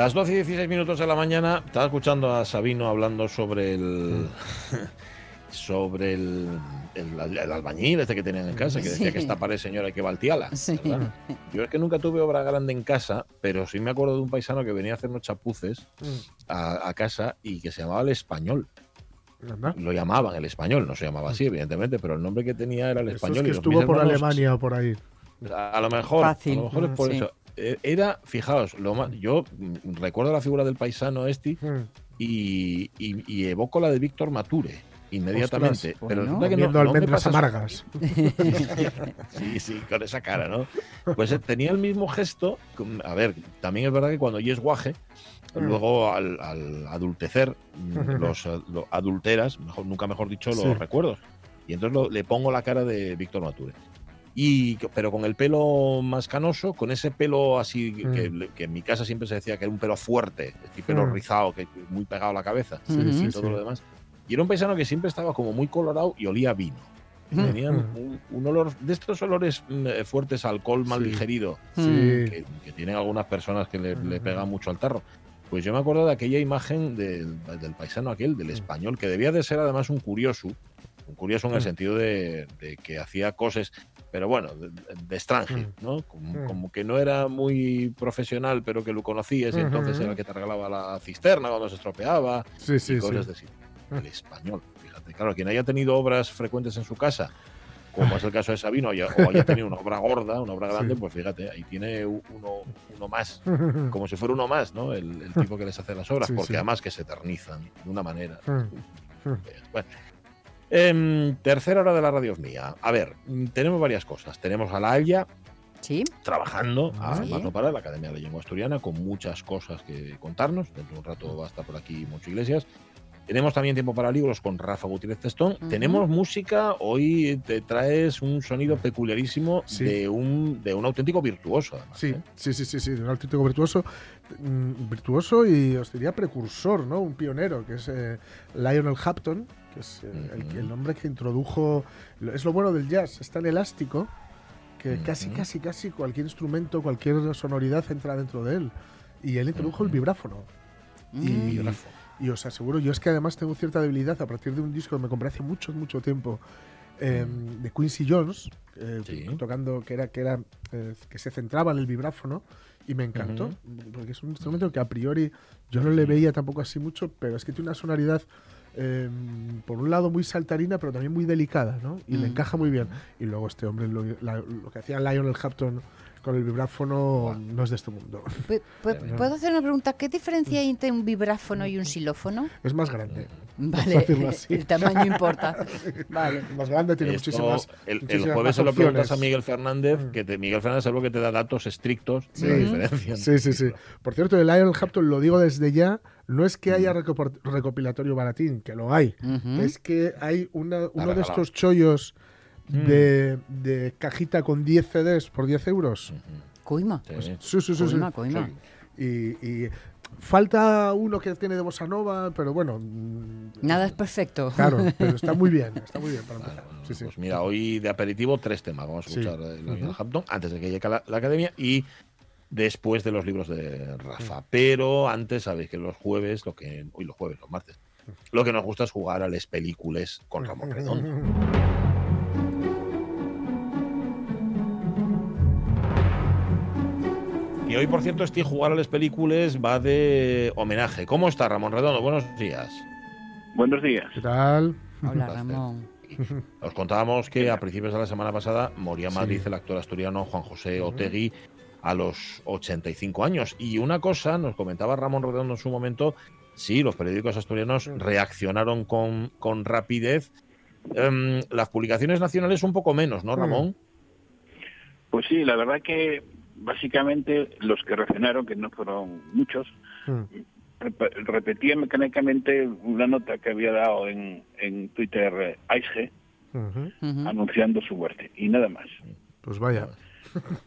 Las 12 y 16 minutos de la mañana, estaba escuchando a Sabino hablando sobre el. sobre el, el, el albañil este que tienen en casa, que decía Sí. que esta pared señora hay que. Sí. ¿verdad? Yo es que nunca tuve obra grande en casa, pero sí me acuerdo de un paisano que venía a hacernos chapuces a, a casa y que se llamaba el español. Lo llamaban el español, no se llamaba así, evidentemente, pero el nombre que tenía era el Eso es español. que y estuvo por hermanos- Alemania o por ahí. a a lo mejor, Fácil, a lo mejor es por sí. eso. Eh, Era, fijaos, lo más, yo recuerdo la figura del paisano este Mm. y, y- y evoco la de Víctor Mature inmediatamente. Ostras, pero resulta que no, no almendras amargas. Sí, sí, con esa cara, ¿no? Pues eh, tenía el mismo gesto. con- A ver, también es verdad que cuando es guaje, Mm. luego al, al adultecer, mm, los eh, lo adulteras, mejor, nunca mejor dicho, los Sí. recuerdos. Y entonces lo- le pongo la cara de Víctor Mature. Y, pero con el pelo más canoso, con ese pelo así que, Mm. que en mi casa siempre se decía que era un pelo fuerte, este pelo Mm. rizado, que muy pegado a la cabeza Sí, y sí, todo sí. lo demás. Y era un paisano que siempre estaba como muy colorado y olía a vino. Y Mm. Tenían Mm. un, un olor de estos olores mm, eh, fuertes, alcohol mal Sí. digerido, Mm. Sí. que, que tienen algunas personas que le, le Ujú. pegan mucho al tarro. Pues yo me acuerdo de aquella imagen del, del paisano aquel, del español, que debía de ser además un curioso, un curioso en el Mm. sentido de, de que hacía cosas, pero bueno, de, de extranje, Mm. ¿no? Como, Mm. como que no era muy profesional, pero que lo conocías y entonces era el que te regalaba la cisterna cuando se estropeaba Sí, sí, y sí. de. El español, fíjate. Claro, quien haya tenido obras frecuentes en su casa, como es el caso de Sabino, o haya, tenido una obra gorda, una obra grande, Sí. pues fíjate, ahí tiene uno, uno más, como si fuera uno más, ¿no? El, el tipo que les hace las obras, Sí, porque sí. además que se eternizan de una manera. Mm. Bueno. Em, tercera hora de la radio mía. A ver, mm, tenemos varias cosas. Tenemos a la Aya Sí. trabajando a Sí. más no parar, la Academia de Lengua Asturiana, con muchas cosas que contarnos. Dentro de un rato va a estar por aquí Moncho Iglesias. Tenemos también tiempo para libros con Rafa Gutiérrez Testón. Tenemos música. Hoy te traes un sonido peculiarísimo Sí. de, un, de un auténtico virtuoso. además, Sí, ¿eh? sí, sí, sí, sí, de un auténtico virtuoso, mm, virtuoso y os diría precursor, ¿no? Un pionero, que es eh, Lionel Hampton, que es eh, el, el hombre que introdujo, es lo bueno del jazz, es tan elástico que casi, casi, casi cualquier instrumento, cualquier sonoridad entra dentro de él. Y él introdujo el vibráfono. Mm. Y, y os aseguro, yo es que además tengo cierta debilidad a partir de un disco que me compré hace mucho, mucho tiempo, eh, de Quincy Jones, eh, Sí. tocando, que era, que era eh, que se centraba en el vibráfono y me encantó, porque es un instrumento que a priori yo no le veía tampoco así mucho, pero es que tiene una sonoridad, eh, por un lado muy saltarina, pero también muy delicada, ¿no? Y le encaja muy bien. Y luego este hombre, lo, la- lo que hacía Lionel Hampton con el vibráfono no es de este mundo. Pu- pu- ¿Puedo hacer una pregunta? ¿Qué diferencia hay entre un vibráfono y un xilófono? Es más grande. Vale, el tamaño importa. Vale. Es más grande, tiene Esto, muchísimas. el, el muchísimas jueves se lo preguntas a. Miguel Fernández, Mm. que te- Miguel Fernández seguro que te da datos estrictos de la Sí. diferencia. Sí, sí, sí. Por cierto, el Lionel Hampton, lo digo desde ya, no es que haya recopilatorio baratín, que lo hay. Es que hay una- uno de estos chollos Mm. de, de cajita con 10 CDs por 10 euros. Ujú. Coima. Sí. Sí, sí, sí. sí. Coima, coima. Sí. Y, y falta uno que tiene de bossa nova, pero bueno. mm, Nada es perfecto. Claro, pero está muy bien, está muy bien para Vale, empezar. bueno, Sí, sí. Pues mira, hoy de aperitivo tres temas. Vamos a Sí. escuchar el Lionel Ujú. Hampton antes de que llegue a la, la academia y después de los libros de Rafa. Pero antes sabéis que los jueves, lo que hoy los jueves, los martes, lo que nos gusta es jugar a las películas con Ramón Redondo. Y hoy, por cierto, este jugar a las películas va de homenaje. ¿Cómo está Ramón Redondo? Buenos días. Buenos días. ¿Qué tal? Hola. Ramón. Os contábamos que a principios de la semana pasada moría en Madrid el actor asturiano Juan José Otegui a los 85 años. Y una cosa, nos comentaba Ramón Redondo en su momento, sí, los periódicos asturianos reaccionaron con, con rapidez. Em, las publicaciones nacionales un poco menos, ¿no, Ramón? Pues sí, la verdad que básicamente los que reaccionaron, que no fueron muchos, Mm. rep- mecánicamente una nota que había dado en, en Twitter eh, Aisge. Ujú. anunciando su muerte y nada más. Pues vaya.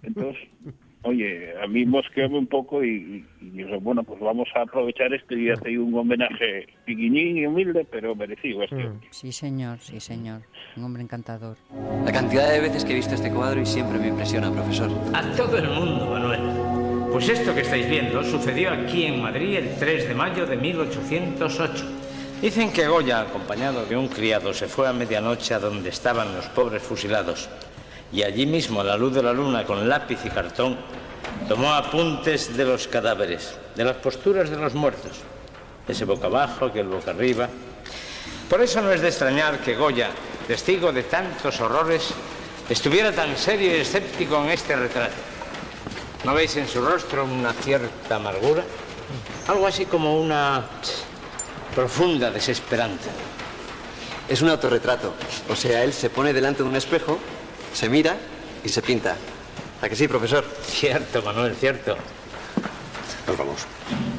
Entonces, oye, a mí mosqueame un poco y, y digo, bueno, pues vamos a aprovechar esto y hacer un homenaje piquiñín y humilde, pero merecido este Mm. Sí, señor, sí, señor. Un hombre encantador. La cantidad de veces que he visto este cuadro y siempre me impresiona, profesor. A todo el mundo, Manuel. Pues esto que estáis viendo sucedió aquí en Madrid el 3 de mayo de 1808. Dicen que Goya, acompañado de un criado, se fue a medianoche a donde estaban los pobres fusilados. Y allí mismo, a la luz de la luna, con lápiz y cartón, tomó apuntes de los cadáveres, de las posturas de los muertos. Ese boca abajo, que el boca arriba. Por eso no es de extrañar que Goya, testigo de tantos horrores, estuviera tan serio y escéptico en este retrato. ¿No veis en su rostro una cierta amargura? Algo así como una profunda desesperanza. Es un autorretrato. O sea, él se pone delante de un espejo, se mira y se pinta. ¿A que sí, profesor? Cierto, Manuel, cierto. Nos vamos.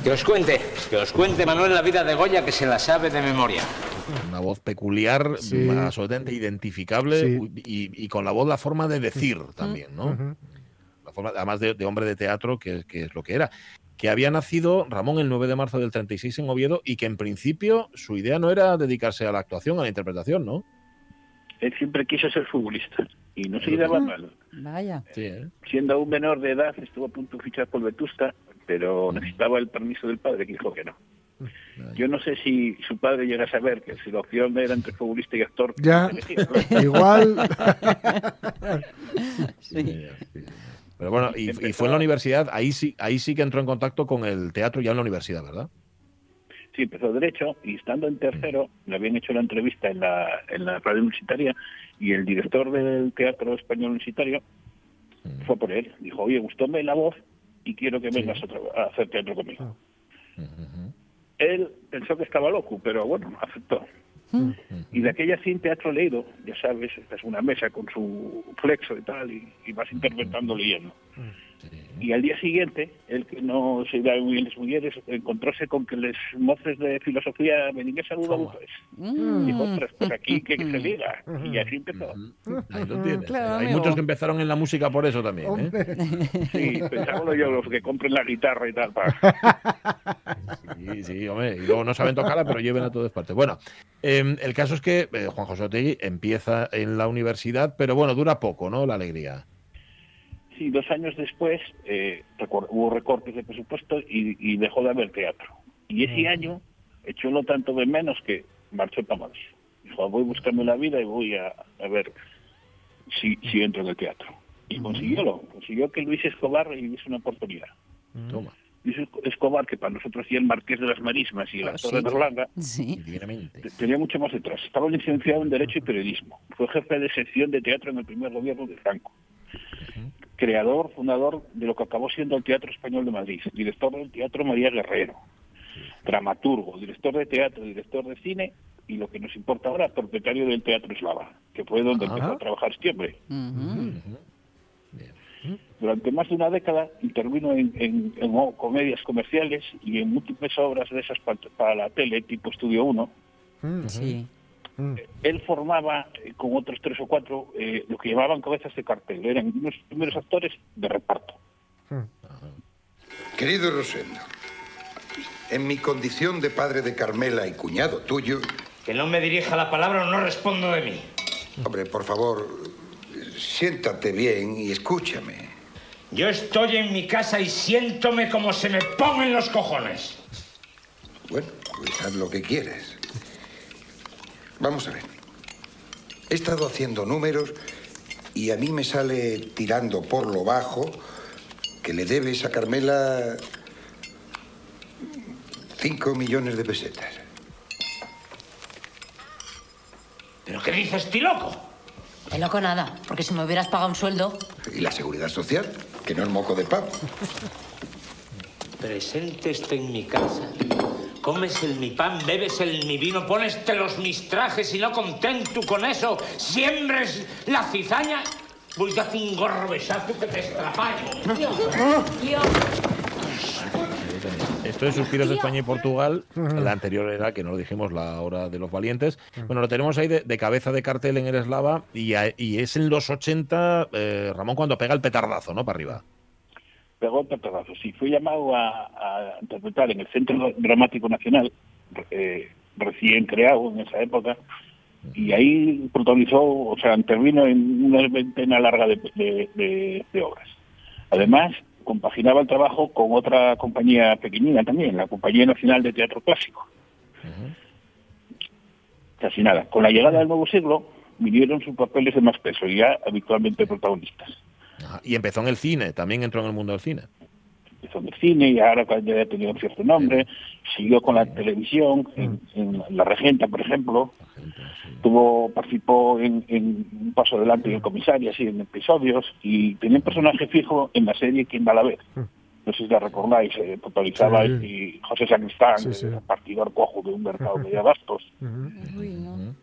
Que os cuente, que os cuente Manuel la vida de Goya que se la sabe de memoria. Una voz peculiar, Sí. absolutamente identificable Sí. y, y con la voz la forma de decir también, ¿no? La forma, además de, de hombre de teatro, que, que es lo que era. Que había nacido Ramón el 9 de marzo del 36 en Oviedo y que en principio su idea no era dedicarse a la actuación, a la interpretación, ¿no? Él siempre quiso ser futbolista y no se daba mal. Vaya. Sí, ¿eh? Siendo un menor de edad, estuvo a punto de fichar por Vetusta, pero necesitaba el permiso del padre, que dijo que no. Yo no sé si su padre llega a saber que si la opción era entre futbolista y actor, Ya. Igual. Sí, sí. Pero bueno, y, y fue en la universidad, ahí sí, ahí sí que entró en contacto con el teatro ya en la universidad, ¿verdad? Sí, empezó Derecho y estando en tercero, le habían hecho la entrevista en la, en la radio universitaria y el director del Teatro Español Universitario fue por él. Dijo, oye, gustóme la voz y quiero que vengas otra vez a hacer teatro conmigo. Él pensó que estaba loco, pero bueno, aceptó. Y de aquella sin teatro leído, ya sabes, es una mesa con su flexo y tal, y, y vas interpretando leyendo. Y al día siguiente, el que no se da muy bien las mujeres, encontróse con que los mozos de filosofía venían a saludar mujeres. Dijo, ostras, pues aquí que se liga. Y así empezó. Ahí lo tienes. Claro, Hay amigo. muchos que empezaron en la música por eso también. ¿eh? Sí, pensábamos yo, los que compren la guitarra y tal. Para... Sí, sí, hombre. Y luego no saben tocarla, pero lleven a todas partes. Bueno, eh, el caso es que eh, Juan José Otegui empieza en la universidad, pero bueno, dura poco, ¿no? La alegría. Sí, dos años después eh, recor- hubo recortes de presupuesto y, y dejó de haber teatro. Y ese año echó lo tanto de menos que marchó para Madrid. Dijo, voy a buscarme la vida y voy a, a ver si, si entro en el teatro. Y consiguiólo. Consiguió que Luis Escobar le diese una oportunidad. Toma. Luis Escobar, que para nosotros sí el Marqués de las Marismas y el actor sí. de Berlanga, Sí. Tenía mucho más detrás. Estaba licenciado en Derecho y Periodismo. Fue jefe de sección de teatro en el primer gobierno de Franco. Creador, fundador de lo que acabó siendo el Teatro Español de Madrid. Director del Teatro María Guerrero. Dramaturgo, director de teatro, director de cine y lo que nos importa ahora, propietario del Teatro Eslava, que fue donde Ajá. empezó a trabajar hombre. Ujú. Durante más de una década intervino en, en- en comedias comerciales y en múltiples obras de esas pa- para, la tele, tipo Estudio 1. Mm, Sí. Mm. Él formaba eh, con otros tres o cuatro eh, lo que llamaban cabezas de cartel. Eran unos primeros actores de reparto. Querido Rosendo, en mi condición de padre de Carmela y cuñado tuyo, Que no me dirija la palabra o no respondo de mí. hombre, por favor, siéntate bien y escúchame. Yo estoy en mi casa y siéntome como se me pongan los cojones. Bueno, pues haz lo que quieras. Vamos a ver. He estado haciendo números y a mí me sale tirando por lo bajo que le debes a Carmela 5 millones de pesetas. ¿Pero qué dices, ti loco? De loco nada, porque si me hubieras pagado un sueldo, ¿Y la seguridad social? Que no es moco de pavo. Presentes en mi casa. Comes el mi pan, bebes el mi vino, pones los mis trajes y no contento con eso, siembres la cizaña. Voy a darte un gorro besazo que te estrapallo. Esto es Suspiros de España y Portugal. La anterior era, que no lo dijimos, la hora de los valientes. Bueno, lo tenemos ahí de, de cabeza de cartel en el eslava y, a- y es en los 80, eh, Ramón, cuando pega el petardazo, ¿no? Para arriba. Pegó petardazo. Sí, fui llamado a, a interpretar en el Centro Dramático Nacional, eh, recién creado en esa época, y ahí protagonizó, o sea, intervino en una veintena larga de, de- de- de obras. Además, compaginaba el trabajo con otra compañía pequeñina también, la Compañía Nacional de Teatro Clásico. Casi nada. Con la llegada del nuevo siglo, vinieron sus papeles de más peso y ya habitualmente protagonistas. Ajá. Y empezó en el cine, también entró en el mundo del cine. empezó en el cine y ahora cuando ya ha tenido un cierto nombre, siguió con la televisión, en, en La Regenta, por ejemplo, tuvo participó en, en Un Paso Adelante y el Comisario, así, en episodios, y tenía un personaje fijo en la serie ¿Quién da la vez? No sé si la recordáis, eh, protagonizaba Sí. y José Sacristán, Sí, sí. eh, partidor cojo de un mercado de abastos. Uy, no.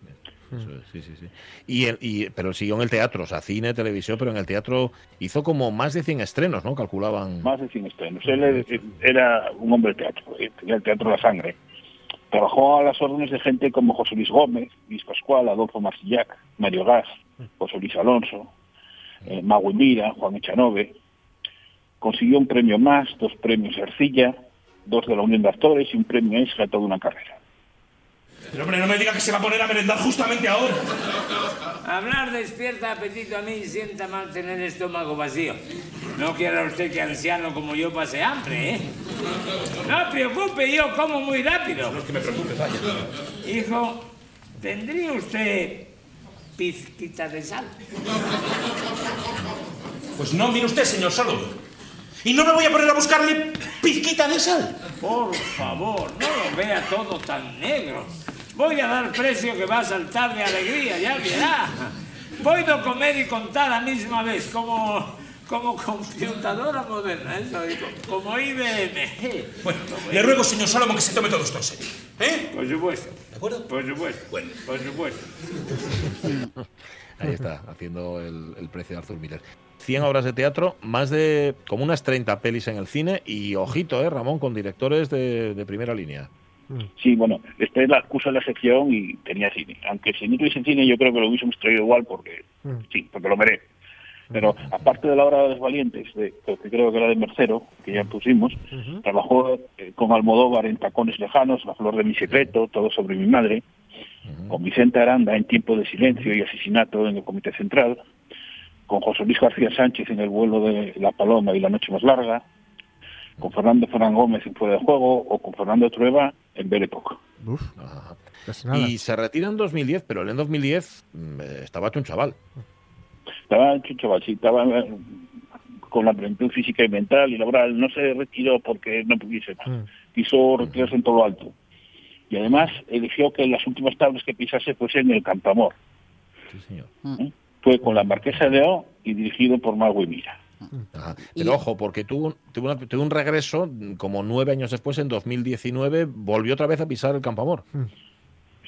Eso es, sí, sí, sí. Y, el- y, pero siguió en el teatro, o sea, cine, televisión, pero en el teatro hizo como más de 100 estrenos, ¿no? Calculaban. más de 100 estrenos. Él era un hombre de teatro, tenía el teatro la sangre. Trabajó a las órdenes de gente como José Luis Gómez, Luis Pascual, Adolfo Marsillac, Mario Gas, José Luis Alonso, eh, Magui Mira, Juan Echanove. Consiguió un premio más, dos premios Arcilla, dos de la Unión de Actores y un premio extra a toda una carrera. Pero hombre, no me diga que se va a poner a merendar justamente ahora. Hablar despierta apetito a mí y sienta mal tener el estómago vacío. No quiera usted que anciano como yo pase hambre, ¿eh? No preocupe, yo como muy rápido. No es que me preocupe, vaya. Hijo, ¿tendría usted pizquita de sal? Pues no, mire usted, señor Salomón. Y no me voy a poner a buscarle pizquita de sal. Por favor, no lo vea todo tan negro. Voy a dar precio que va a saltar de alegría, ya verá. Voy a comer y contar a la misma vez, como, como computadora moderna, eso, digo, como IBM. Bueno, le ruego, señor Salomón, que se tome todo esto en serio. ¿Eh? Por supuesto. ¿De acuerdo? Por supuesto. Bueno. Por supuesto. Ahí está, haciendo el, el precio de Arthur Miller. 100 obras de teatro, más de como unas 30 pelis en el cine y ojito, ¿eh, Ramón? Con directores de, de primera línea. Sí, bueno, es la excusa de la sección y tenía cine. Aunque si no tuviese cine, yo creo que lo hubiésemos traído igual porque sí, porque lo merece. Pero aparte de la obra de los valientes, de, que creo que era de Mercero, que ya pusimos, trabajó eh, con Almodóvar en Tacones Lejanos, La Flor de mi Secreto, Todo sobre mi madre, con Vicente Aranda en Tiempo de Silencio y Asesinato en el Comité Central, con José Luis García Sánchez en El vuelo de la Paloma y La Noche Más Larga, con Fernando Ferran Gómez en Fuera de Juego o con Fernando Trueba en Ver Época. Uf, Ajá. casi nada. Y se retira en 2010, pero él en 2010 mm, estaba hecho un chaval. Estaba hecho un chaval, sí, estaba eh, con la plenitud física y mental y laboral. No se retiró porque no pudiese más. Mm. Quiso retirarse en todo lo alto. Y además eligió que las últimas tablas que pisase fuesen en el Campamor. Sí, señor. ¿eh? Fue con la Marquesa de O y dirigido por Mago y Mira. Ajá. Y- Pero ojo, porque tuvo, tuvo, una- tuvo un regreso mm, como nueve años después, en 2019, volvió otra vez a pisar el Campamor.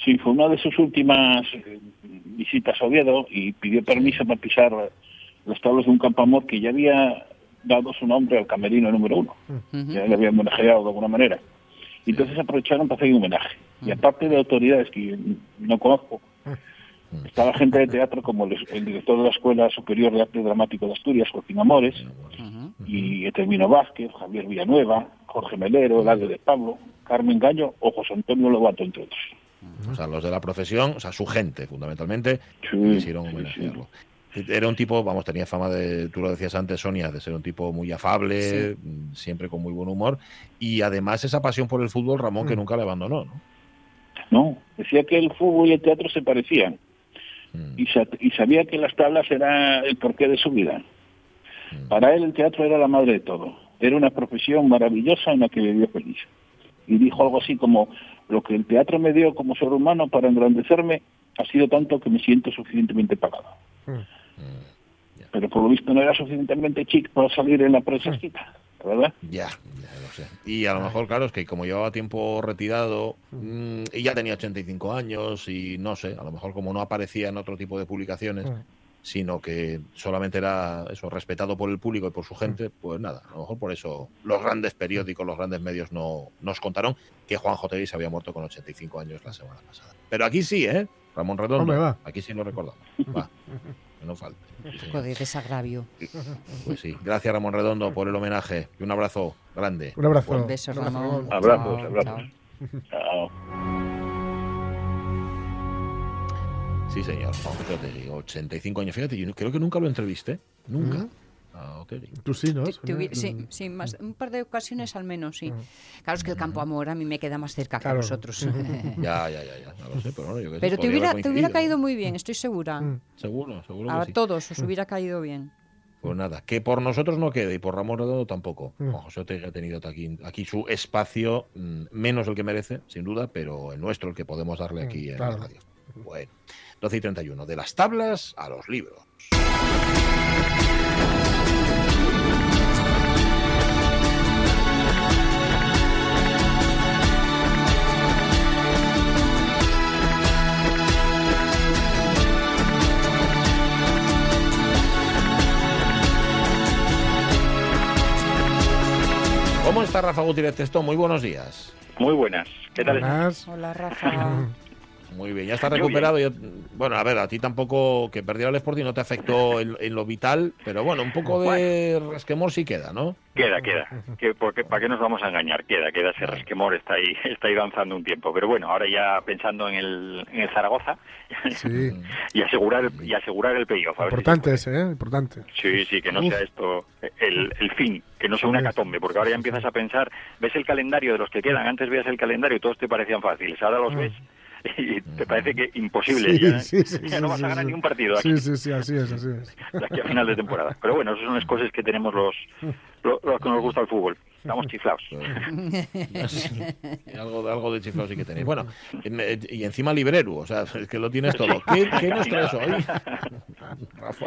Sí, fue una de sus últimas eh, visitas a Oviedo y pidió permiso para pisar las tablas de un Campamor que ya había dado su nombre al camerino número uno. ya le habían homenajeado de alguna manera. Y entonces aprovecharon para hacer un homenaje. Y aparte de autoridades que yo no conozco, estaba gente de teatro como el, director de la Escuela Superior de Arte Dramático de Asturias, Joaquín Amores, y Etermino Vázquez, Javier Villanueva, Jorge Melero, Eladio de Pablo, Carmen Gallo o José Antonio Lobato, entre otros. O sea, los de la profesión, o sea, su gente, fundamentalmente, Sí, quisieron sí, homenajearlo. Era un tipo, vamos, tenía fama de, tú lo decías antes, Sonia, de ser un tipo muy afable, mm, siempre con muy buen humor, y además esa pasión por el fútbol, Ramón, que nunca le abandonó, ¿no? No, decía que el fútbol y el teatro se parecían Mm. y, sa- y sabía que las tablas era el porqué de su vida. Para él el teatro era la madre de todo. Era una profesión maravillosa en la que vivió feliz. Y dijo algo así como, lo que el teatro me dio como ser humano para engrandecerme ha sido tanto que me siento suficientemente pagado. Pero por lo visto no era suficientemente chic para salir en la prensa escrita, ¿verdad? Ya, ya lo sé. Y a lo mejor, claro, es que como llevaba tiempo retirado mm, y ya tenía 85 años y no sé, a lo mejor como no aparecía en otro tipo de publicaciones, sino que solamente era eso, respetado por el público y por su gente, pues nada, a lo mejor por eso los grandes periódicos, los grandes medios no nos contaron que Juan J. se había muerto con 85 años la semana pasada. Pero aquí sí, ¿eh? Ramón Redondo. Hombre, va. Aquí sí lo recordamos. Va. Que no falte. De desagravio. Pues sí. Gracias, Ramón Redondo, por el homenaje. Y un abrazo grande. Un abrazo. Un beso, Ramón. Abrazos, Chao, abrazos. chao. Sí, señor. José Otegi, 85 años. Fíjate, yo creo que nunca lo entrevisté. Nunca. A Otegi. Tú sí, ¿no? Sí, Mm. sí, más, un par de ocasiones al menos, sí. Claro, es que el Campo Amor a mí me queda más cerca que a vosotros. Ya, ya, ya, ya. No lo sé, pero bueno, yo qué sé, Pero te hubiera, te hubiera caído muy bien, estoy segura. Mm. Seguro, seguro A que sí. todos os hubiera caído bien. Pues nada, que por nosotros no quede y por Ramón Redondo tampoco. Mm. Juan José Otegi ha tenido aquí, aquí su espacio, mm, menos el que merece, sin duda, pero el nuestro, el que podemos darle Mm, aquí en claro. la radio. Bueno, 12 y 31. De las tablas a los libros. ¿Cómo está Rafa Gutiérrez Testón? Muy buenos días. Muy buenas. ¿Qué tal? Buenas. Hola, Rafa. Muy bien, ya está recuperado. Yo- bueno, a ver, a ti tampoco que perdiera el Sporting no te afectó en, en lo vital, pero bueno, un poco de resquemor sí queda, ¿no? Queda, queda. Que, porque, ¿Para qué nos vamos a engañar? Queda, queda ese resquemor, está ahí, está ahí danzando un tiempo. Pero bueno, ahora ya pensando en el, en el Zaragoza Sí. y asegurar y asegurar el playoff. ver si Importante ese, ¿eh? Importante. Sí, sí, que no Uf. sea esto el, el fin, que no sea una catombe, porque ahora ya empiezas a pensar, ves el calendario de los que quedan, antes veías el calendario y todos te parecían fáciles, ahora los ves y te parece que imposible, Sí, ya, sí, sí, ya sí, no vas a ganar ni un partido aquí, Sí, sí, sí, así es, así es. aquí a final de temporada. Pero bueno, esas son las cosas que tenemos los, los, los que nos gusta el fútbol, estamos chiflados. algo, algo de chiflado sí que tenéis. Bueno, eh, y encima librero, o sea, es que lo tienes todo. ¿Qué, qué nos traes hoy? Rafa.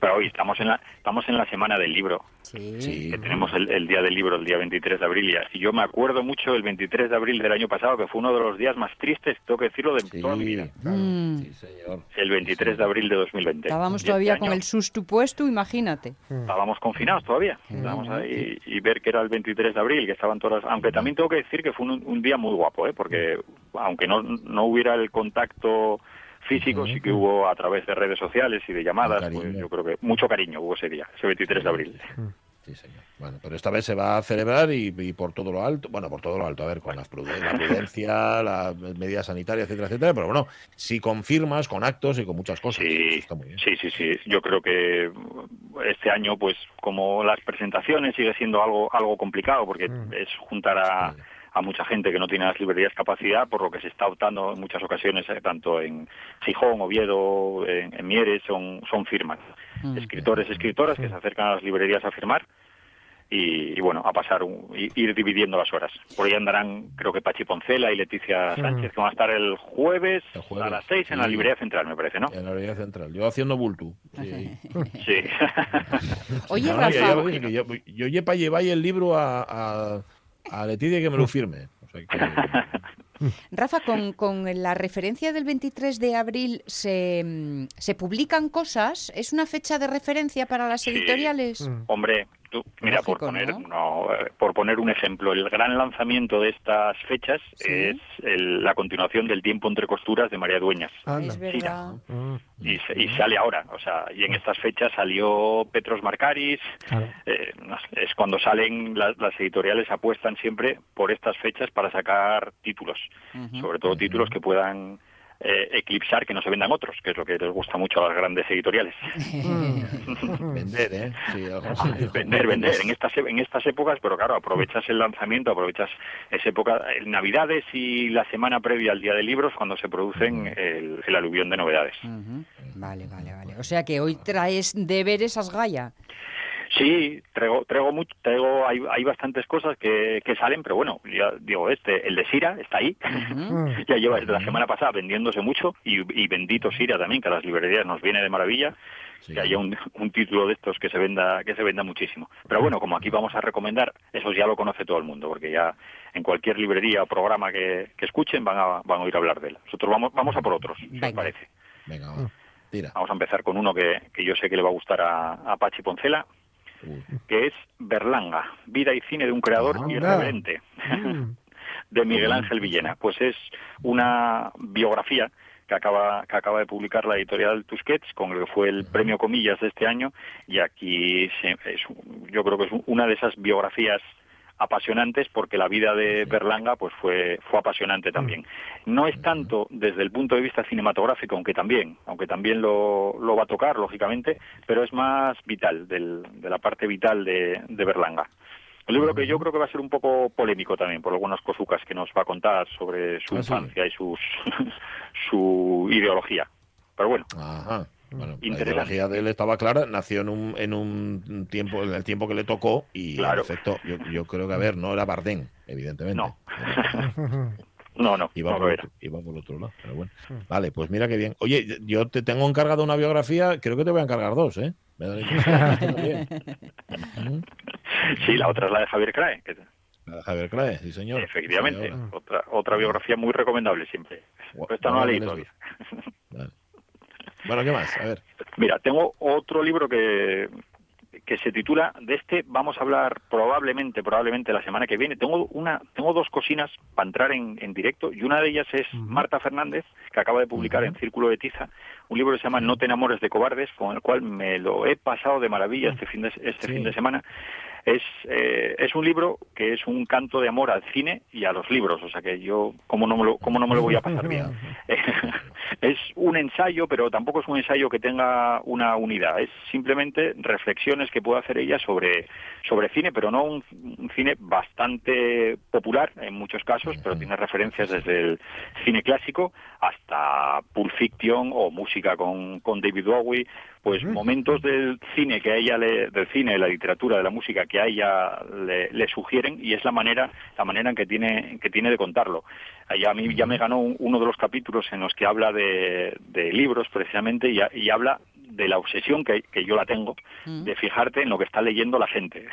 Pero hoy estamos en la, estamos en la semana del libro. Sí. que tenemos el, el día del libro, el día 23 de abril. Y así yo me acuerdo mucho el 23 de abril del año pasado, que fue uno de los días más tristes, tengo que decirlo, de toda mi vida. Mm. Sí, señor. El 23 de abril de 2020. Estábamos Y este todavía año con el susto puesto, imagínate. Estábamos confinados todavía. Estábamos ahí y ver que era el 23 de abril, que estaban todas. Aunque también tengo que decir que fue un, un día muy guapo, ¿eh? porque aunque no, no hubiera el contacto físico, sí que hubo a través de redes sociales y de llamadas, pues yo creo que mucho cariño hubo ese día, ese 23 de abril. Sí, señor. Bueno, pero esta vez se va a celebrar y, y por todo lo alto, bueno, por todo lo alto, a ver, con las pruden- la prudencia, las medidas sanitarias, etcétera, etcétera, pero bueno, si confirmas con actos y con muchas cosas. Sí, sí, sí, sí. Yo creo que este año, pues, como las presentaciones sigue siendo algo algo complicado porque es juntar a, a mucha gente que no tiene las librerías capacidad, por lo que se está optando en muchas ocasiones, eh, tanto en Gijón, Oviedo, en, en Mieres, son, son firmas. Escritores, escritoras que se acercan a las librerías a firmar y, y, bueno, a pasar, un, y- ir dividiendo las horas. Por ahí andarán, creo que Pachi Poncela y Leticia Mm. Sánchez, que van a estar el jueves, a las seis en la librería central, me parece, ¿no? En la librería central. Yo haciendo bultu. Sí. Sí. Oye, No, Rafa. yo, yo ya para llevar el libro a, a, a Leticia que me lo firme. O sea, que- Rafa, con, con la referencia del 23 de abril se, se publican cosas. ¿Es una fecha de referencia para las Sí. editoriales? Hombre, tú, mira, por poner, ¿no? no, eh, por poner un ejemplo, el gran lanzamiento de estas fechas es el- la continuación del Tiempo entre costuras de María Dueñas. Es verdad. Y, se- y sale ahora, o sea, y en estas fechas salió Petros Marcaris, eh, es cuando salen las, las editoriales apuestan siempre por estas fechas para sacar títulos, sobre todo títulos que puedan eh, eclipsar, que no se vendan otros, que es lo que les gusta mucho a las grandes editoriales. Vender, ¿eh? Sí, vender, vender en estas en estas épocas, pero claro, aprovechas el lanzamiento, aprovechas esa época, Navidades y la semana previa al Día de Libros, cuando se producen el, el aluvión de novedades. Vale, vale, vale. O sea que hoy traes deberes a Gaya. Sí, traigo, traigo mucho, traigo, hay, hay bastantes cosas que, que salen, pero bueno, ya digo, este, el de Sira está ahí, ya lleva desde la semana pasada vendiéndose mucho y, y bendito Sira también, que a las librerías nos viene de maravilla, que haya un, un título de estos que se venda, que se venda muchísimo. Pero bueno, como aquí vamos a recomendar, eso ya lo conoce todo el mundo, porque ya en cualquier librería o programa que, que escuchen van a, van a oír hablar de él. Nosotros vamos, vamos a por otros, si os parece. Venga. Tira. Vamos a empezar con uno que, que yo sé que le va a gustar a, a Pachi Poncela, que es Berlanga, vida y cine de un creador Anda. irreverente, de Miguel Ángel Villena. Pues es una biografía que acaba, que acaba de publicar la editorial Tusquets, con el que fue el premio Comillas de este año, y aquí se- es, yo creo que es una de esas biografías apasionantes porque la vida de Berlanga pues fue fue apasionante también. No es tanto desde el punto de vista cinematográfico aunque también aunque también lo, lo va a tocar lógicamente pero es más vital del- de la parte vital de, de Berlanga. El libro que yo creo que va a ser un poco polémico también por algunas cosucas que nos va a contar sobre su Ah, sí. infancia y sus su ideología. Pero bueno. Ajá. Bueno, la ideología de él estaba clara, nació en un, en un tiempo, en el tiempo que le tocó, y Claro. en efecto, yo, yo creo que, a ver, no era Bardén, evidentemente. No. no no Iba no por, otro, iba por otro lado, pero bueno. Vale, pues mira qué bien. Oye, yo te tengo encargado una biografía, creo que te voy a encargar dos, ¿eh? Me da la impresión. Esto también. Ujú. sí la otra es la de Javier Crae que- La de Javier Clae, sí señor. efectivamente otra otra biografía muy recomendable siempre Pero esta no la leí todavía Vale. Bueno, ¿qué más? A ver. Mira, tengo otro libro que, que se titula de este vamos a hablar probablemente probablemente la semana que viene. Tengo una tengo dos cocinas para entrar en, en directo y una de ellas es Marta Fernández que acaba de publicar en Círculo de Tiza un libro que se llama No te enamores de cobardes con el cual me lo he pasado de maravilla este fin de este Sí. fin de semana. Es eh, es un libro que es un canto de amor al cine y a los libros, o sea que yo cómo no me lo cómo no me lo voy a pasar bien. es un ensayo, pero tampoco es un ensayo que tenga una unidad. Es simplemente reflexiones que puede hacer ella sobre, sobre cine, pero no un, un cine bastante popular en muchos casos, pero tiene referencias desde el cine clásico hasta Pulp Fiction o música con, con David Bowie, pues momentos del cine que a ella le, del cine, de la literatura, de la música que a ella le, le sugieren y es la manera, la manera en que tiene, que tiene de contarlo. Ahí a mí ya me ganó un- uno de los capítulos en los que habla de, de libros precisamente y, a- y habla de la obsesión que, que yo la tengo de fijarte en lo que está leyendo la gente.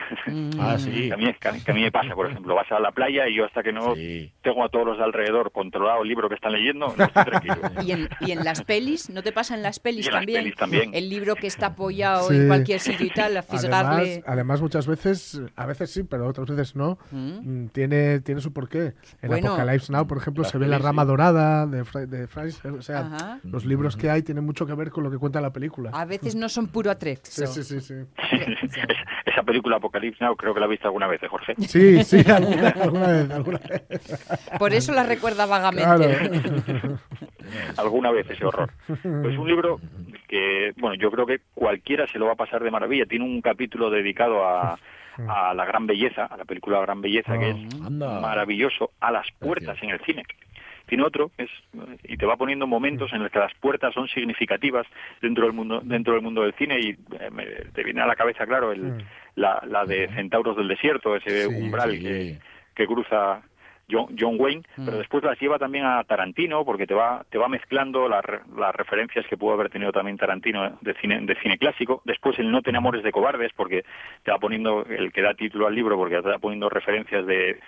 Ah, sí. Que a, mí, que a mí- que a mí me pasa, por ejemplo, vas a la playa y yo hasta que no tengo a todos los de alrededor controlado el libro que están leyendo, no estoy tranquilo. Y en, y en las pelis, ¿no te pasa en las pelis Y en las también? pelis también. El libro que está apoyado Sí. en cualquier sitio y tal, a fisgarle. Además, además, muchas veces, a veces sí, pero otras veces no, mm, tiene, tiene su porqué. En Bueno. Apocalypse Now, por ejemplo, Las se ve la rama sí. dorada de, Fra- de Fraser. O sea, Ajá. los libros que hay tienen mucho que ver con lo que cuenta la película. A veces no son puro atrexo. Sí, sí, sí. sí. Esa- Esa película Apocalipsis Now creo que la has visto alguna vez, ¿eh, Jorge? Sí, sí, alguna, alguna vez, alguna vez. Por eso la recuerda vagamente. Claro. alguna vez ese horror. Pues un libro que, bueno, yo creo que cualquiera se lo va a pasar de maravilla. Tiene un capítulo dedicado a, a la gran belleza, a la película Gran Belleza, que es Anda. maravilloso, a las puertas en el cine. Tiene otro es y te va poniendo momentos en los que las puertas son significativas dentro del mundo dentro del mundo del cine y eh, me- te viene a la cabeza claro el, la, la de Centauros del Desierto, ese Sí, umbral sí. que, que cruza John, John Wayne, pero después las lleva también a Tarantino porque te va te va mezclando las las referencias que pudo haber tenido también Tarantino de cine de cine clásico. Después el No te enamores de cobardes porque te va poniendo el que da título al libro porque te va poniendo referencias de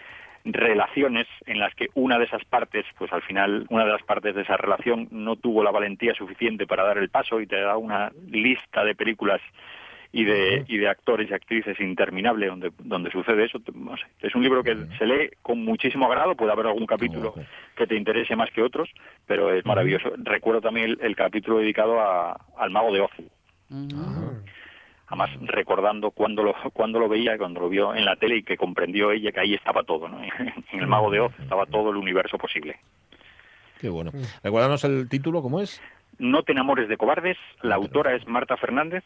relaciones en las que una de esas partes, pues al final una de las partes de esa relación no tuvo la valentía suficiente para dar el paso y te da una lista de películas y de, y de actores y actrices interminable donde, donde sucede eso. No sé. Es un libro que se lee con muchísimo agrado, puede haber algún capítulo que te interese más que otros, pero es maravilloso. Recuerdo también el, el capítulo dedicado a, al mago de Oz. Además, recordando cuando lo, cuando lo veía, cuando lo vio en la tele y que comprendió ella que ahí estaba todo, ¿no? En el mago de Oz estaba todo el universo posible. Qué bueno. Recuérdanos el título, ¿cómo es? No te enamores de cobardes. La autora es Marta Fernández,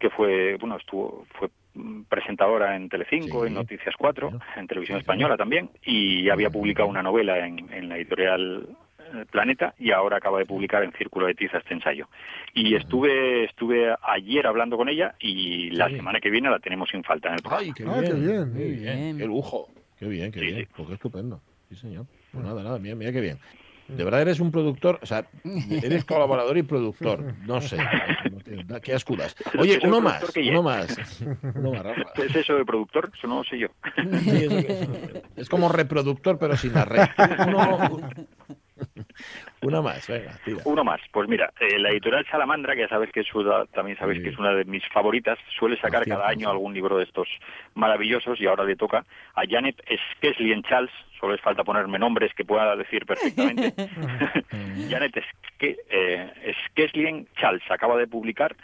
que fue, bueno, estuvo, fue mm, presentadora en Telecinco, en Noticias 4, en Televisión Española también, y había publicado una novela en, en la editorial Planeta y ahora acaba de publicar en Círculo de Tiza este ensayo. Y estuve estuve ayer hablando con ella y la semana que viene la tenemos sin falta en el programa. Ay, qué Ah, qué bien. Qué bien. Qué lujo. Qué bien, qué bien. Pues qué estupendo. Sí, señor. Pues nada, nada, mira, mira qué bien. De verdad eres un productor, o sea, eres colaborador y productor. No sé. ¿Qué escudas? Oye, uno más, uno más. Uno más, Rafa. ¿Qué es eso de productor? Eso no sé yo. Sí, eso. Es como reproductor, pero sin la red. Uno, una más, venga, tira. Uno más. Pues mira, eh, la editorial Salamandra, que ya sabes que es una, también sabes que es una de mis favoritas, suele sacar cada año sí. algún libro de estos maravillosos y ahora le toca a Janet Skeslien Charles, solo les falta ponerme nombres que pueda decir perfectamente. Janet Ske- eh, Charles acaba de publicar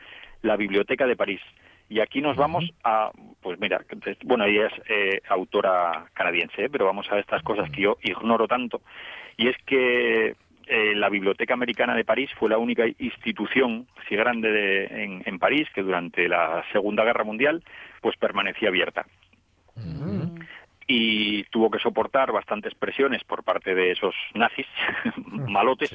La Biblioteca de París. Y aquí nos vamos a, pues mira, bueno, ella es eh, autora canadiense, ¿eh? pero vamos a estas cosas que yo ignoro tanto. Y es que eh, la Biblioteca Americana de París fue la única institución así grande de- en, en París que durante la Segunda Guerra Mundial pues permanecía abierta. Y tuvo que soportar bastantes presiones por parte de esos nazis malotes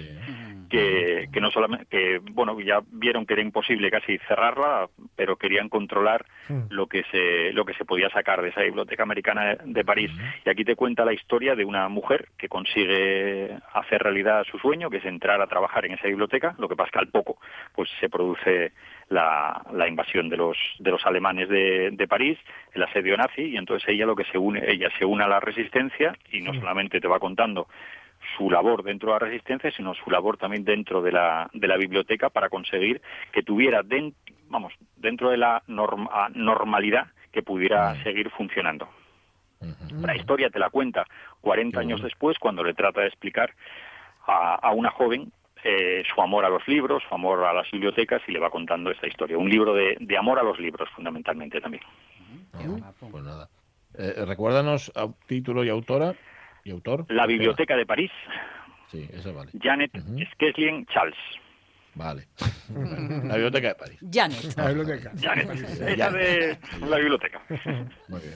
que, que no solamente que bueno ya vieron que era imposible casi cerrarla pero querían controlar lo que se lo que se podía sacar de esa biblioteca americana de, de París y aquí te cuenta la historia de una mujer que consigue hacer realidad su sueño que es entrar a trabajar en esa biblioteca. Lo que pasa que al poco pues se produce la, la invasión de los de los alemanes de, de París el asedio nazi y entonces ella lo que se une ella se une a la resistencia y no solamente te va contando su labor dentro de la resistencia, sino su labor también dentro de la, de la biblioteca para conseguir que tuviera, den- vamos, dentro de la norma- normalidad que pudiera seguir funcionando. La historia te la cuenta 40 años después cuando le trata de explicar a, a una joven eh, su amor a los libros, su amor a las bibliotecas y le va contando esta historia. Un libro de, de amor a los libros fundamentalmente también. Pues nada. Eh, recuérdanos a- título y autora y autor. La Biblioteca de París, Sí, eso vale. Janet Skeslien Charles. Vale. La biblioteca de París. Janet. La biblioteca. Janet, esa de la biblioteca. Muy bien.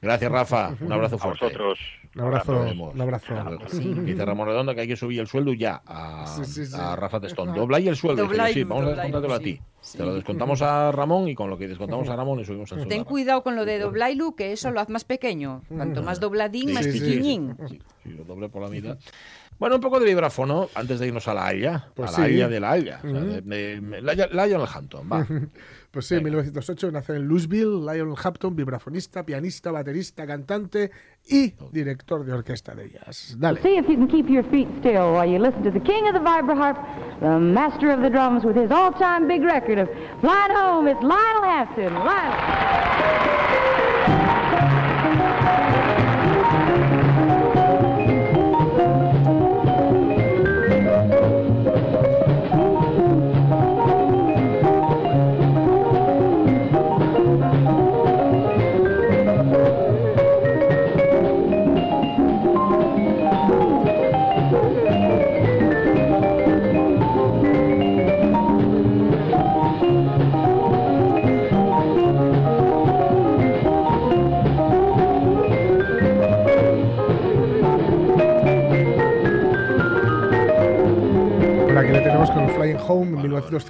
Gracias, Rafa. Un abrazo A fuerte. vosotros. Un abrazo, un abrazo. Dice Ramón Redondo que hay que subir el sueldo ya a, Sí, sí, sí. a Rafa Testón. Dobla y el sueldo. Dice, Dobla y- sí, vamos a descontártelo a ti. Te lo descontamos a Ramón y con lo que descontamos a Ramón le subimos el sueldo. Ten cuidado con lo de doblailu, que eso lo haz más pequeño. Cuanto más dobladín, Sí, más sí, sí, chiquiñín. Sí, sí, lo doble por la mitad. Bueno, un poco de vibráfono antes de irnos a la Haya. Pues a la sí. Haya de la Haya. O sea, Ujú. de- de- de- la Haya- la Lionel Hampton, va. Pues sí, en 1908 nace en Louisville Lionel Hampton, vibrafonista, pianista, baterista, cantante y director de orquesta de jazz. Dale. See if you can keep your feet still while you listen to the king of the vibraharp, the master of the drums, with his all-time big record of Flying Home. It's Lionel Hampton. Lionel.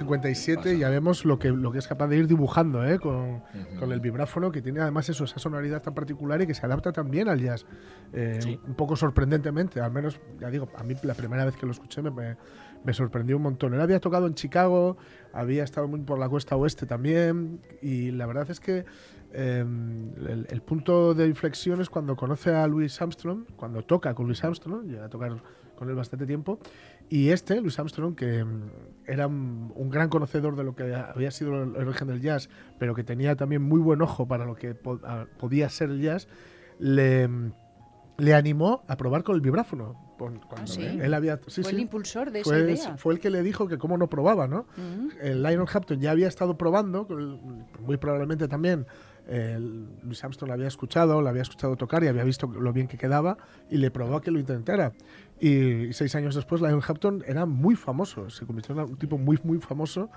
57 ya vemos lo que, lo que es capaz de ir dibujando ¿eh? con, con, el vibráfono, que tiene además eso, esa sonoridad tan particular y que se adapta también al jazz. Eh, un poco sorprendentemente, al menos, ya digo, a mí la primera vez que lo escuché me, me, me sorprendió un montón. Él había tocado en Chicago, había estado muy por la costa oeste también, y la verdad es que em, el, punto de inflexión es cuando conoce a Louis Armstrong, cuando toca con Louis Armstrong, llega a tocar con él bastante tiempo, y este, Louis Armstrong, que mm, era un, gran conocedor de lo que había sido el origen del jazz, pero que tenía también muy buen ojo para lo que podía ser el jazz, le, mm, le animó a probar con el vibráfono. Pon- Cuando sí? él había, sí, Fue el impulsor de esa fue, idea. fue el que le dijo que cómo no probaba, ¿no? Ujú. El Lionel Hampton ya había estado probando, muy probablemente también el Louis Armstrong lo había escuchado, lo había escuchado tocar y había visto lo bien que quedaba y le probó a que lo intentara. Y seis años después, Lionel Hampton era muy famoso, se convirtió en un tipo muy, muy famoso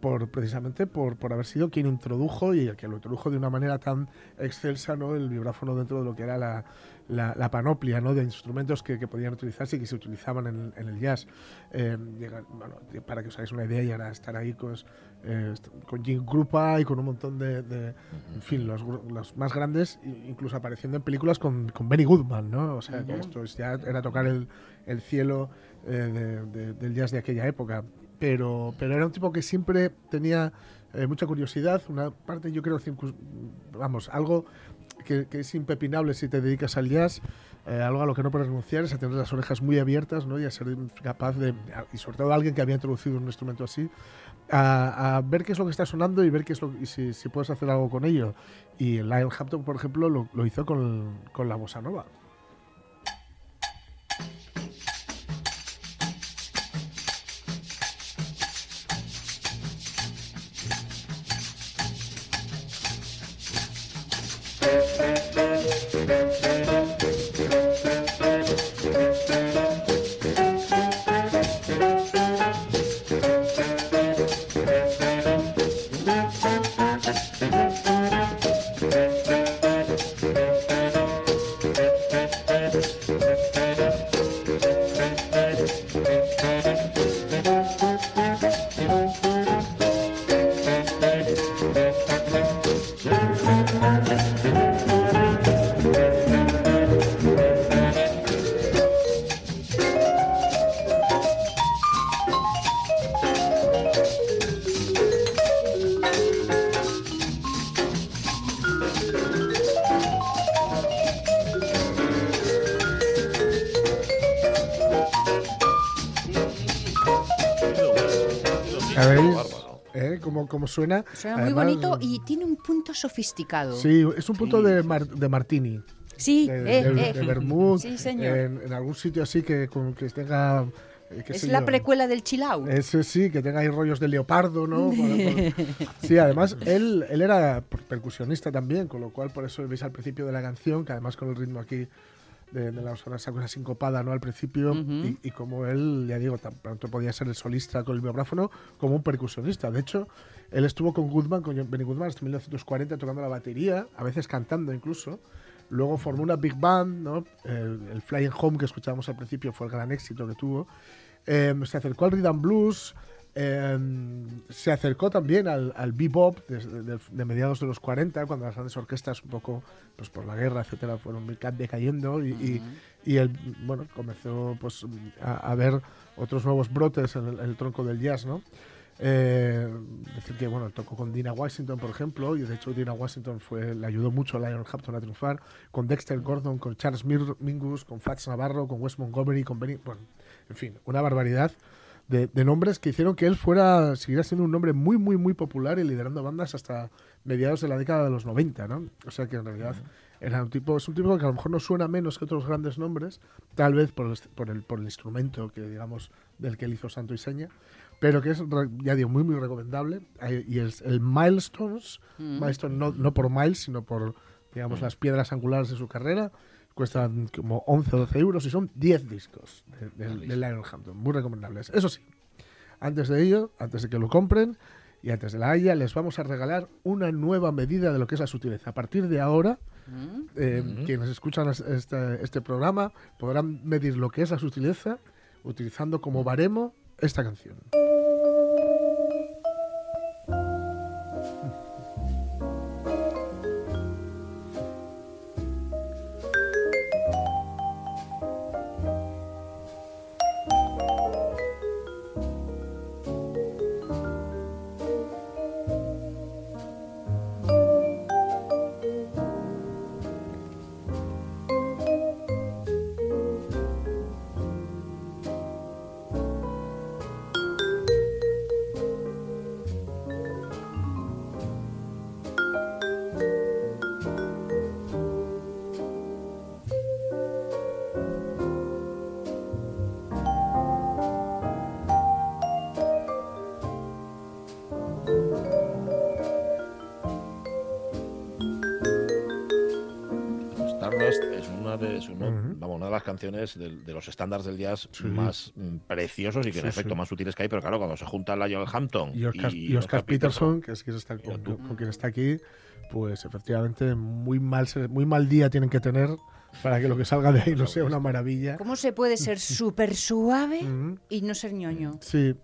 por, precisamente por, por haber sido quien introdujo y el que lo introdujo de una manera tan excelsa ¿no? el vibráfono dentro de lo que era la, la, la panoplia ¿no? de instrumentos que, que, podían utilizarse y que se utilizaban en, en el jazz. Eh, bueno, para que os hagáis una idea, y ahora estar ahí con, eh, con Jim Krupa y con un montón de, de en fin, los, los, más grandes, incluso apareciendo en películas con, con Benny Goodman, ¿no? O sea, que esto ya era tocar el, el cielo eh, de, de, del jazz de aquella época pero, pero era un tipo que siempre tenía eh, mucha curiosidad, una parte yo creo, vamos, algo que, que, es impepinable si te dedicas al jazz, eh, algo a lo que no puedes renunciar es a tener las orejas muy abiertas ¿no? y a ser capaz de, y sobre todo alguien que había introducido un instrumento así, a, a, ver qué es lo que está sonando y ver qué es lo, y si, si puedes hacer algo con ello. Y Lionel Hampton, por ejemplo, lo, lo hizo con, con la bossa nova. Suena. Suena muy Además, bonito y tiene un punto sofisticado. Sí, es un punto sí, de, mar, de martini. Sí, de, eh, de, eh. de vermouth, sí, señor. En, en, algún sitio así que, con, que tenga... Eh, es la yo, precuela del Chilau. Ese sí, que tenga ahí rollos de leopardo, ¿no? sí, además él, él era percusionista también, con lo cual por eso veis al principio de la canción, que además con el ritmo aquí de, de la, esa cosa sincopada ¿no? al principio uh -huh. y, y, como él, ya digo, tanto podía ser el solista con el biográfono como un percusionista. De hecho, él estuvo con Goodman, con Benny Goodman hasta 1940 tocando la batería, a veces cantando incluso. Luego formó una big band, ¿no? el, el Flying Home que escuchábamos al principio fue el gran éxito que tuvo. Eh, se acercó al rhythm blues, eh, se acercó también al, al bebop de, de, de, mediados de los 40, cuando las grandes orquestas, un poco pues por la guerra, etcétera, fueron decayendo y, uh -huh. y, y, él, bueno, comenzó pues a, a, ver otros nuevos brotes en el, en el tronco del jazz, ¿no? Eh, decir que bueno tocó con Dina Washington por ejemplo y de hecho Dina Washington fue le ayudó mucho a Lionel Hampton a triunfar con Dexter Gordon con Charles Mingus con Fats Navarro con Wes Montgomery con Benny bueno en fin una barbaridad de, de, nombres que hicieron que él fuera siguiera siendo un nombre muy muy muy popular y liderando bandas hasta mediados de la década de los 90 ¿no? o sea que en realidad uh -huh. era un tipo es un tipo que a lo mejor no suena menos que otros grandes nombres tal vez por el, por el, por el instrumento que digamos del que él hizo santo y seña pero que es, ya digo, muy, muy recomendable. Y es el Milestones, mm. Milestone no, no, por miles, sino por, digamos, mm. las piedras angulares de su carrera. Cuestan como 11 o 12 euros y son 10 discos de, de, de Lionel Hampton. Muy recomendables. Eso sí, antes de ello, antes de que lo compren y antes de la Haya, les vamos a regalar una nueva medida de lo que es la sutileza. A partir de ahora, mm. eh, -hmm. quienes escuchan este, este programa podrán medir lo que es la sutileza utilizando como baremo esta canción. Canciones de, de los estándares del jazz más mm, preciosos y que en Sí, efecto sí. más útiles que hay, pero claro, cuando se junta Lionel Hampton Y Oscar, y Oscar Peterson, que es quien está, con, con quien está aquí, pues efectivamente muy mal, muy mal día tienen que tener para que lo que salga de ahí no sea una maravilla. ¿Cómo se puede ser súper suave y no ser ñoño? Sí,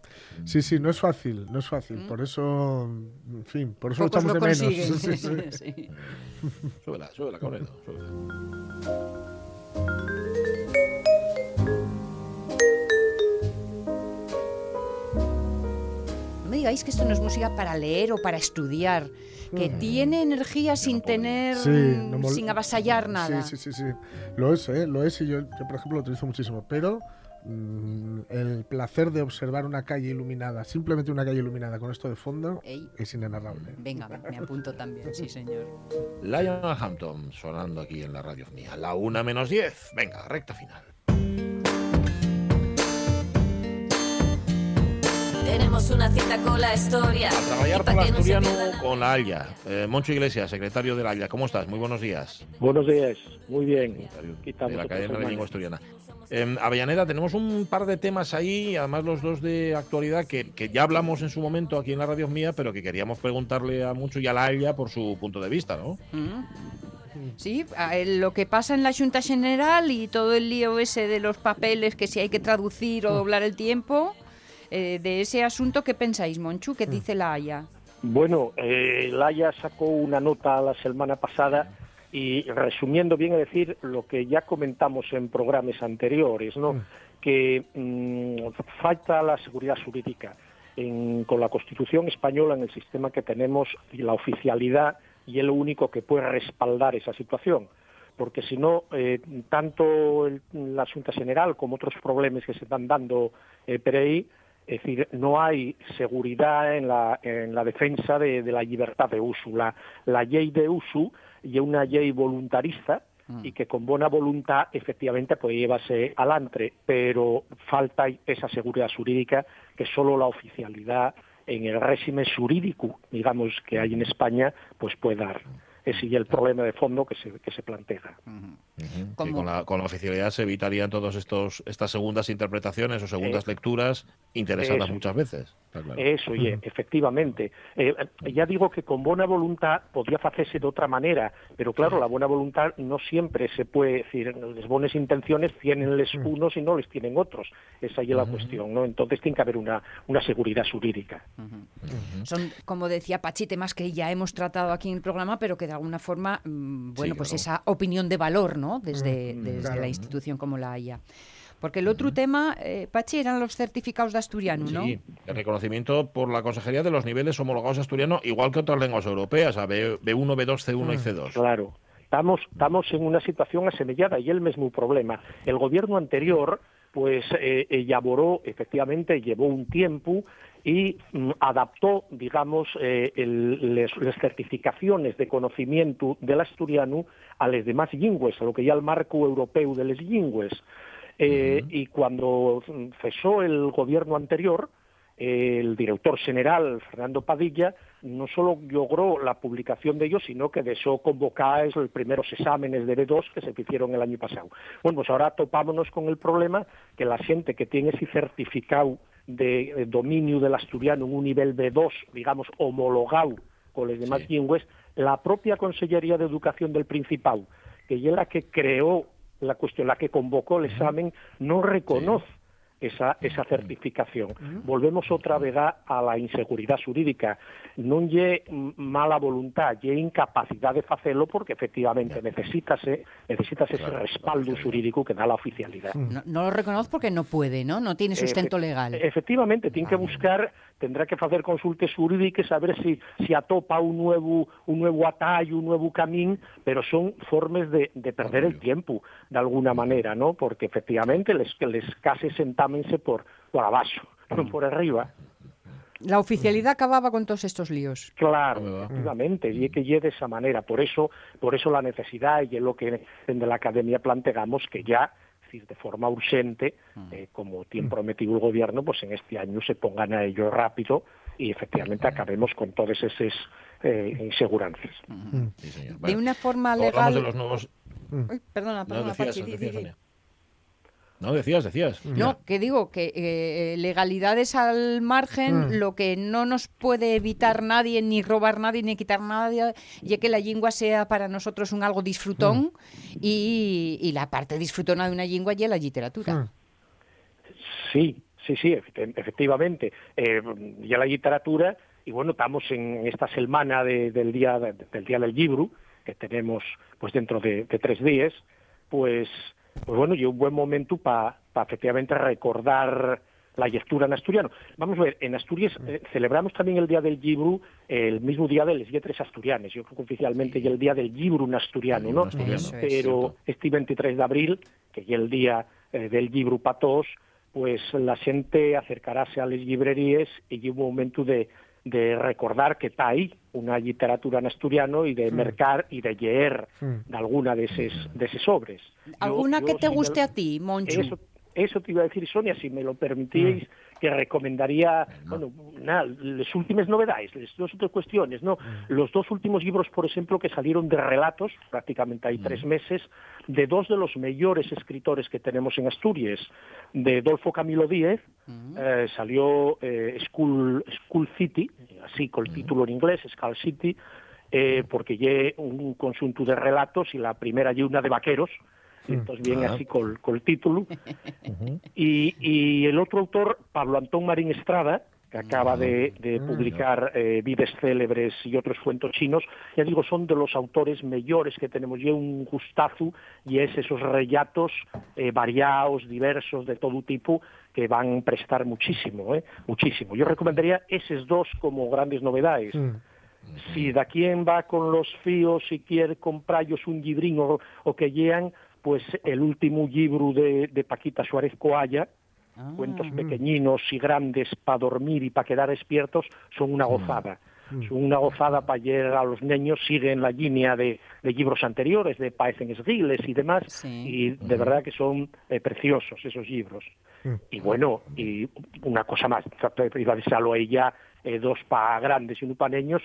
sí, sí, no es fácil, no es fácil. Por eso, en fin, por eso lo Pocos echamos lo de menos. Sí, sí. Sí. Súbela, súbela, Cabredo, súbela. Que esto no es música para leer o para estudiar, que tiene energía sin tener, Sí, no mol- sin avasallar nada. Sí, sí, sí, sí. Lo es, ¿eh? Lo es y yo, yo, por ejemplo, lo utilizo muchísimo. Pero mm, el placer de observar una calle iluminada, simplemente una calle iluminada con esto de fondo, Ey. es inenarrable. Venga, me apunto también, sí señor. Lionel Hampton sonando aquí en la radio mía. La una menos 10. Venga, recta final. Tenemos una cita con la historia. A trabajar no asturiano la- con la Haya. Eh, Moncho Iglesias, secretario de la Haya. ¿Cómo estás? Muy buenos días. Buenos días, muy bien. De la cadena de lengua asturiana. Eh, Avellaneda, tenemos un par de temas ahí, además los dos de actualidad, que, que ya hablamos en su momento aquí en la radio mía, pero que queríamos preguntarle a Moncho y a la Haya por su punto de vista, ¿no? Mm. Sí, el- lo que pasa en la Junta General y todo el lío ese de los papeles, que si hay que traducir o doblar el tiempo, eh, de ese asunto, ¿qué pensáis, Monchu? ¿Qué dice la Haya? Bueno, eh, el Haya sacó una nota la semana pasada y resumiendo bien a decir lo que ya comentamos en programas anteriores, ¿no? Que mm, falta la seguridad jurídica en- con la Constitución española en el sistema que tenemos y la oficialidad y es lo único que puede respaldar esa situación. Porque si no, eh, tanto el- la Junta General como otros problemas que se están dando eh, por ahí, es decir, no hay seguridad en la, en la defensa de, de la libertad de uso. La, la ley de uso y una ley voluntarista y que con buena voluntad efectivamente puede llevarse adelante, pero falta esa seguridad jurídica que solo la oficialidad en el régimen jurídico, digamos, que hay en España, pues puede dar. Ese es el problema de fondo que se, que se plantea. Que con, la, con la oficialidad se evitarían todas estos estas segundas interpretaciones o segundas Eh, lecturas interesadas eso. muchas veces. Claro. Eso, oye, efectivamente. Eh, ya digo que con buena voluntad podría hacerse de otra manera, pero claro, la buena voluntad no siempre se puede decir, las buenas intenciones tienen les unos y no les tienen otros. Esa es la cuestión, ¿no? Entonces tiene que haber una, una seguridad jurídica. Son, como decía Pachi, temas que ya hemos tratado aquí en el programa, pero que de alguna forma, mm, bueno, pues esa opinión de valor, ¿no? Desde, Mm, desde claro. la institución como la haya. Porque el otro tema, eh, Pachi, eran los certificados de asturiano, ¿no? Sí, el reconocimiento por la Consejería de los niveles homologados asturianos, igual que otras lenguas europeas, a B, 1 B2, C1 y C2. Claro. Estamos, estamos en una situación asemillada y el mismo problema. El gobierno anterior, pues, eh, elaboró, efectivamente, llevó un tiempo y mm, adaptó, digamos, eh, el- les- las certificaciones de conocimiento del asturiano a las demás lingües, a lo que ya el marco europeo de las lingües. Eh, Y cuando mm, cesó el gobierno anterior, el director general, Fernando Padilla, no solo logró la publicación de ellos, sino que dejó convocados los primeros exámenes de B2 que se hicieron el año pasado. Bueno, pues ahora topámonos con el problema que la gente que tiene ese certificado de eh, dominio del asturiano en un nivel B2, digamos, homologado con las demás lingües, la propia Consellería de Educación del Principado, que es la que creó la cuestión, la que convocó el examen, no reconoce esa, esa certificación. Volvemos otra vez a a la inseguridad jurídica. Non lle mm, mala voluntad, lle incapacidad de facelo porque efectivamente necesítase, necesítase ese respaldo jurídico que da la oficialidad. No, no lo reconozco porque no puede, ¿no? No tiene sustento Efe- legal. Efectivamente, tiene que buscar, tendrá que hacer consultas jurídicas, a ver si, si atopa un nuevo, un nuevo atallo, un nuevo camino, pero son formas de, de perder el tiempo, de alguna manera, ¿no? Porque efectivamente les, les case por, por abajo, no por arriba. La oficialidad acababa con todos estos líos. Claro, efectivamente, y es que llegue de esa manera. Por eso, por eso la necesidad, y es lo que desde la academia planteamos, que ya, es decir, de forma urgente, eh, como tiene prometido el gobierno, pues en este año se pongan a ello rápido y efectivamente acabemos con todas esas eh, inseguranzas. De una forma Hablamos de legal. los nuevos. Uy, perdona, No, perdona, decías, Pachi, decías, di, di. Sonia. No, decías, decías. No, que digo que eh, legalidades al margen, Mm. lo que no nos puede evitar nadie, ni robar nadie, ni quitar nadie, ya que la lengua sea para nosotros un algo disfrutón y, y la parte disfrutona de una lengua y la literatura. Sí, sí, sí, efecti- efectivamente. Eh, y a la literatura, y bueno, estamos en esta semana de- del, día, de- del Día del Libro, que tenemos pues dentro de, de tres días, pues, pues bueno, y un buen momento para efectivamente recordar la lectura en asturiano. Vamos a ver, en Asturias eh, celebramos también el Día del Libro el mismo día de las letras asturianas. Yo creo que oficialmente es el Día del Libro en asturiano, ¿no? asturiano. Eso es, Pero este 23 de abril, que es el Día eh, del Libro para todos, pues la xente acercarase a las librerías y un momento de, de recordar que está ahí una literatura en asturiano y de Mm. mercar y de leer de alguna de eses, de eses obres. Yo- ¿Alguna yo, que te si me- guste a ti, Monchu? Eso, eso te iba a decir, Sonia, si me lo permitís, que recomendaría, bueno, nada, las últimas novedades, las dos otras cuestiones, ¿no? Los dos últimos libros, por ejemplo, que salieron de relatos, prácticamente hay tres meses, de dos de los mejores escritores que tenemos en Asturias, de Dolfo Camilo Díez, eh, salió eh, School, School City, así con el título en inglés, Skull City, eh, porque lle un conjunto de relatos y la primera lle una de vaqueros, entonces viene Ah. así con, con el título. y, y el otro autor, Pablo Antón Marín Estrada, que acaba de, de publicar eh, Vides Célebres y otros cuentos chinos, ya digo, son de los autores mejores que tenemos. Y un gustazo y es esos relatos eh, variados, diversos, de todo tipo, que van a prestar muchísimo, ¿eh? muchísimo. Yo recomendaría esos dos como grandes novedades. Si de quien va con los fíos y quiere comprarlos un librín o, o que llean, pues el último libro de, de Paquita Suárez Coalla, cuentos pequeñinos y grandes para dormir y para quedar despiertos, son una gozada. Son una gozada para llegar a los niños, siguen la línea de, de libros anteriores, de Paecen Esgiles y demás, y de verdad que son eh, preciosos esos libros. Y bueno, y una cosa más, iba a decirlo a ella, eh, dos para grandes y uno para niños,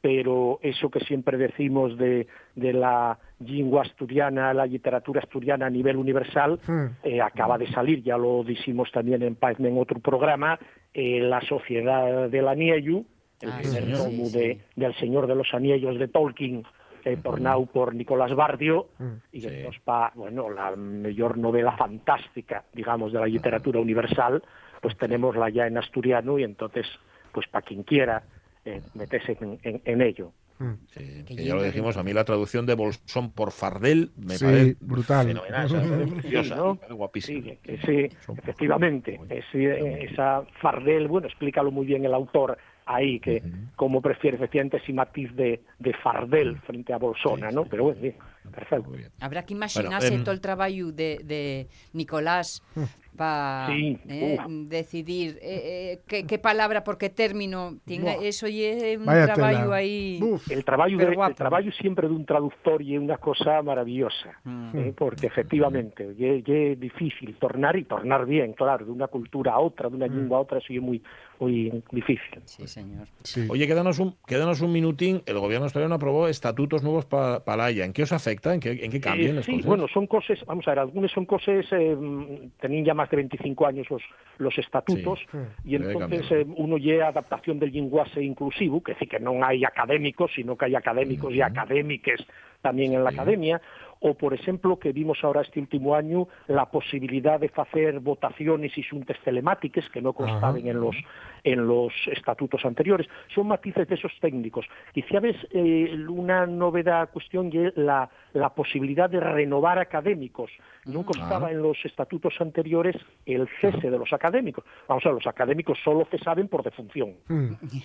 pero eso que siempre decimos de, de la lengua asturiana, la literatura asturiana a nivel universal, eh, acaba de salir, ya lo dijimos también en, pa- en otro programa, eh, La Sociedad del Anillo, el Ah, primer sí, tomo sí, de, del Señor de los Anillos de Tolkien, eh, tornado por Nicolás Bardio, y entonces pa, bueno, la mayor novela fantástica, digamos, de la literatura universal, pues tenemos la ya en asturiano y entonces, pues para quien quiera eh, meterse en, en- en ello. Que ya lo dijimos, a mí la traducción de Bolsón por Fardel me Sí, parece brutal. Sí, sí, efectivamente. Es, eh, esa Fardel, bueno, explícalo muy bien el autor ahí, que cómo prefiere efectivamente ese matiz de, de Fardel frente a Bolsona, ¿no? Pero bueno, bien, perfecto. Habrá que imaginarse em, todo el trabajo de, de Nicolás para Sí, decidir eh, eh, qué, qué palabra, por qué término. Tiene, Buah. eso y es un Vaya trabajo tela. ahí. El trabajo, de- el trabajo siempre de un traductor y es una cosa maravillosa, eh, porque efectivamente es difícil tornar y tornar bien, claro, de una cultura a otra, de una lengua a otra, eso es muy, muy difícil. Sí, señor. Oye, quédanos un, quédanos un minutín. El gobierno australiano aprobó estatutos nuevos para la Haya. ¿En qué os afecta? ¿En qué, en qué cambian Eh, las sí, cosas? bueno, son cosas, vamos a ver, algunas son cosas, eh, mm, tenían ya más de 25 años los, los estatutos, Sí. y entonces eh, uno lleva adaptación del lenguaje inclusivo, que sí que no hay académicos, sino que hay académicos y académiques también en la academia, o, por ejemplo, que vimos ahora este último año la posibilidad de hacer votaciones y xuntes telemáticas que no constaban en los en los estatutos anteriores. Son matices de esos técnicos. Quizá ves eh, una novedad cuestión y la, la posibilidad de renovar académicos. No constaba en los estatutos anteriores el cese de los académicos. Vamos a ver, los académicos solo cesaben por defunción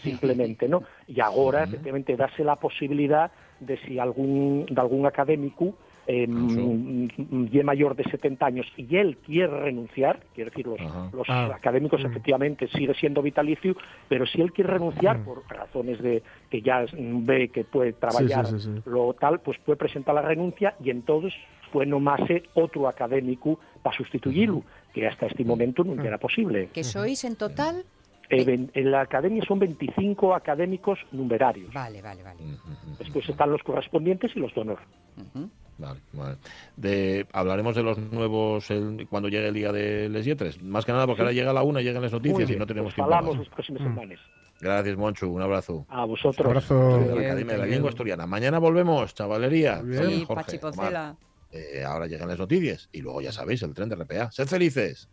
simplemente, ¿no? Y ahora, efectivamente, darse la posibilidad de si algún, de algún académico eh, mm, mm, mayor de 70 años y él quiere renunciar, quiere decir, los, los Ah. académicos efectivamente sigue siendo vitalicio, pero si él quiere renunciar por razones de que ya mm, ve que puede trabajar sí, sí, sí. lo tal, pues puede presentar la renuncia y entonces puede nomarse otro académico para sustituirlo, que hasta este momento no era posible. Que sois en total. Eh, en la academia son 25 académicos numerarios. Vale, vale, vale. Después están los correspondientes y los de honor. Vale, vale. De, hablaremos de los nuevos el- cuando llegue el día de Les Yetres. Más que nada porque Sí. ahora llega la una, llegan las noticias y no tenemos pues tiempo. Hablamos más. las próximas Mm. semanas. Gracias, Monchu. Un abrazo. A vosotros. Abrazo. De la Academia de la Lengua Asturiana. Mañana volvemos, chavalería. Sí, Jorge, Pachi Omar. Eh, ahora llegan las noticias y luego ya sabéis, el tren de RPA. Sed felices.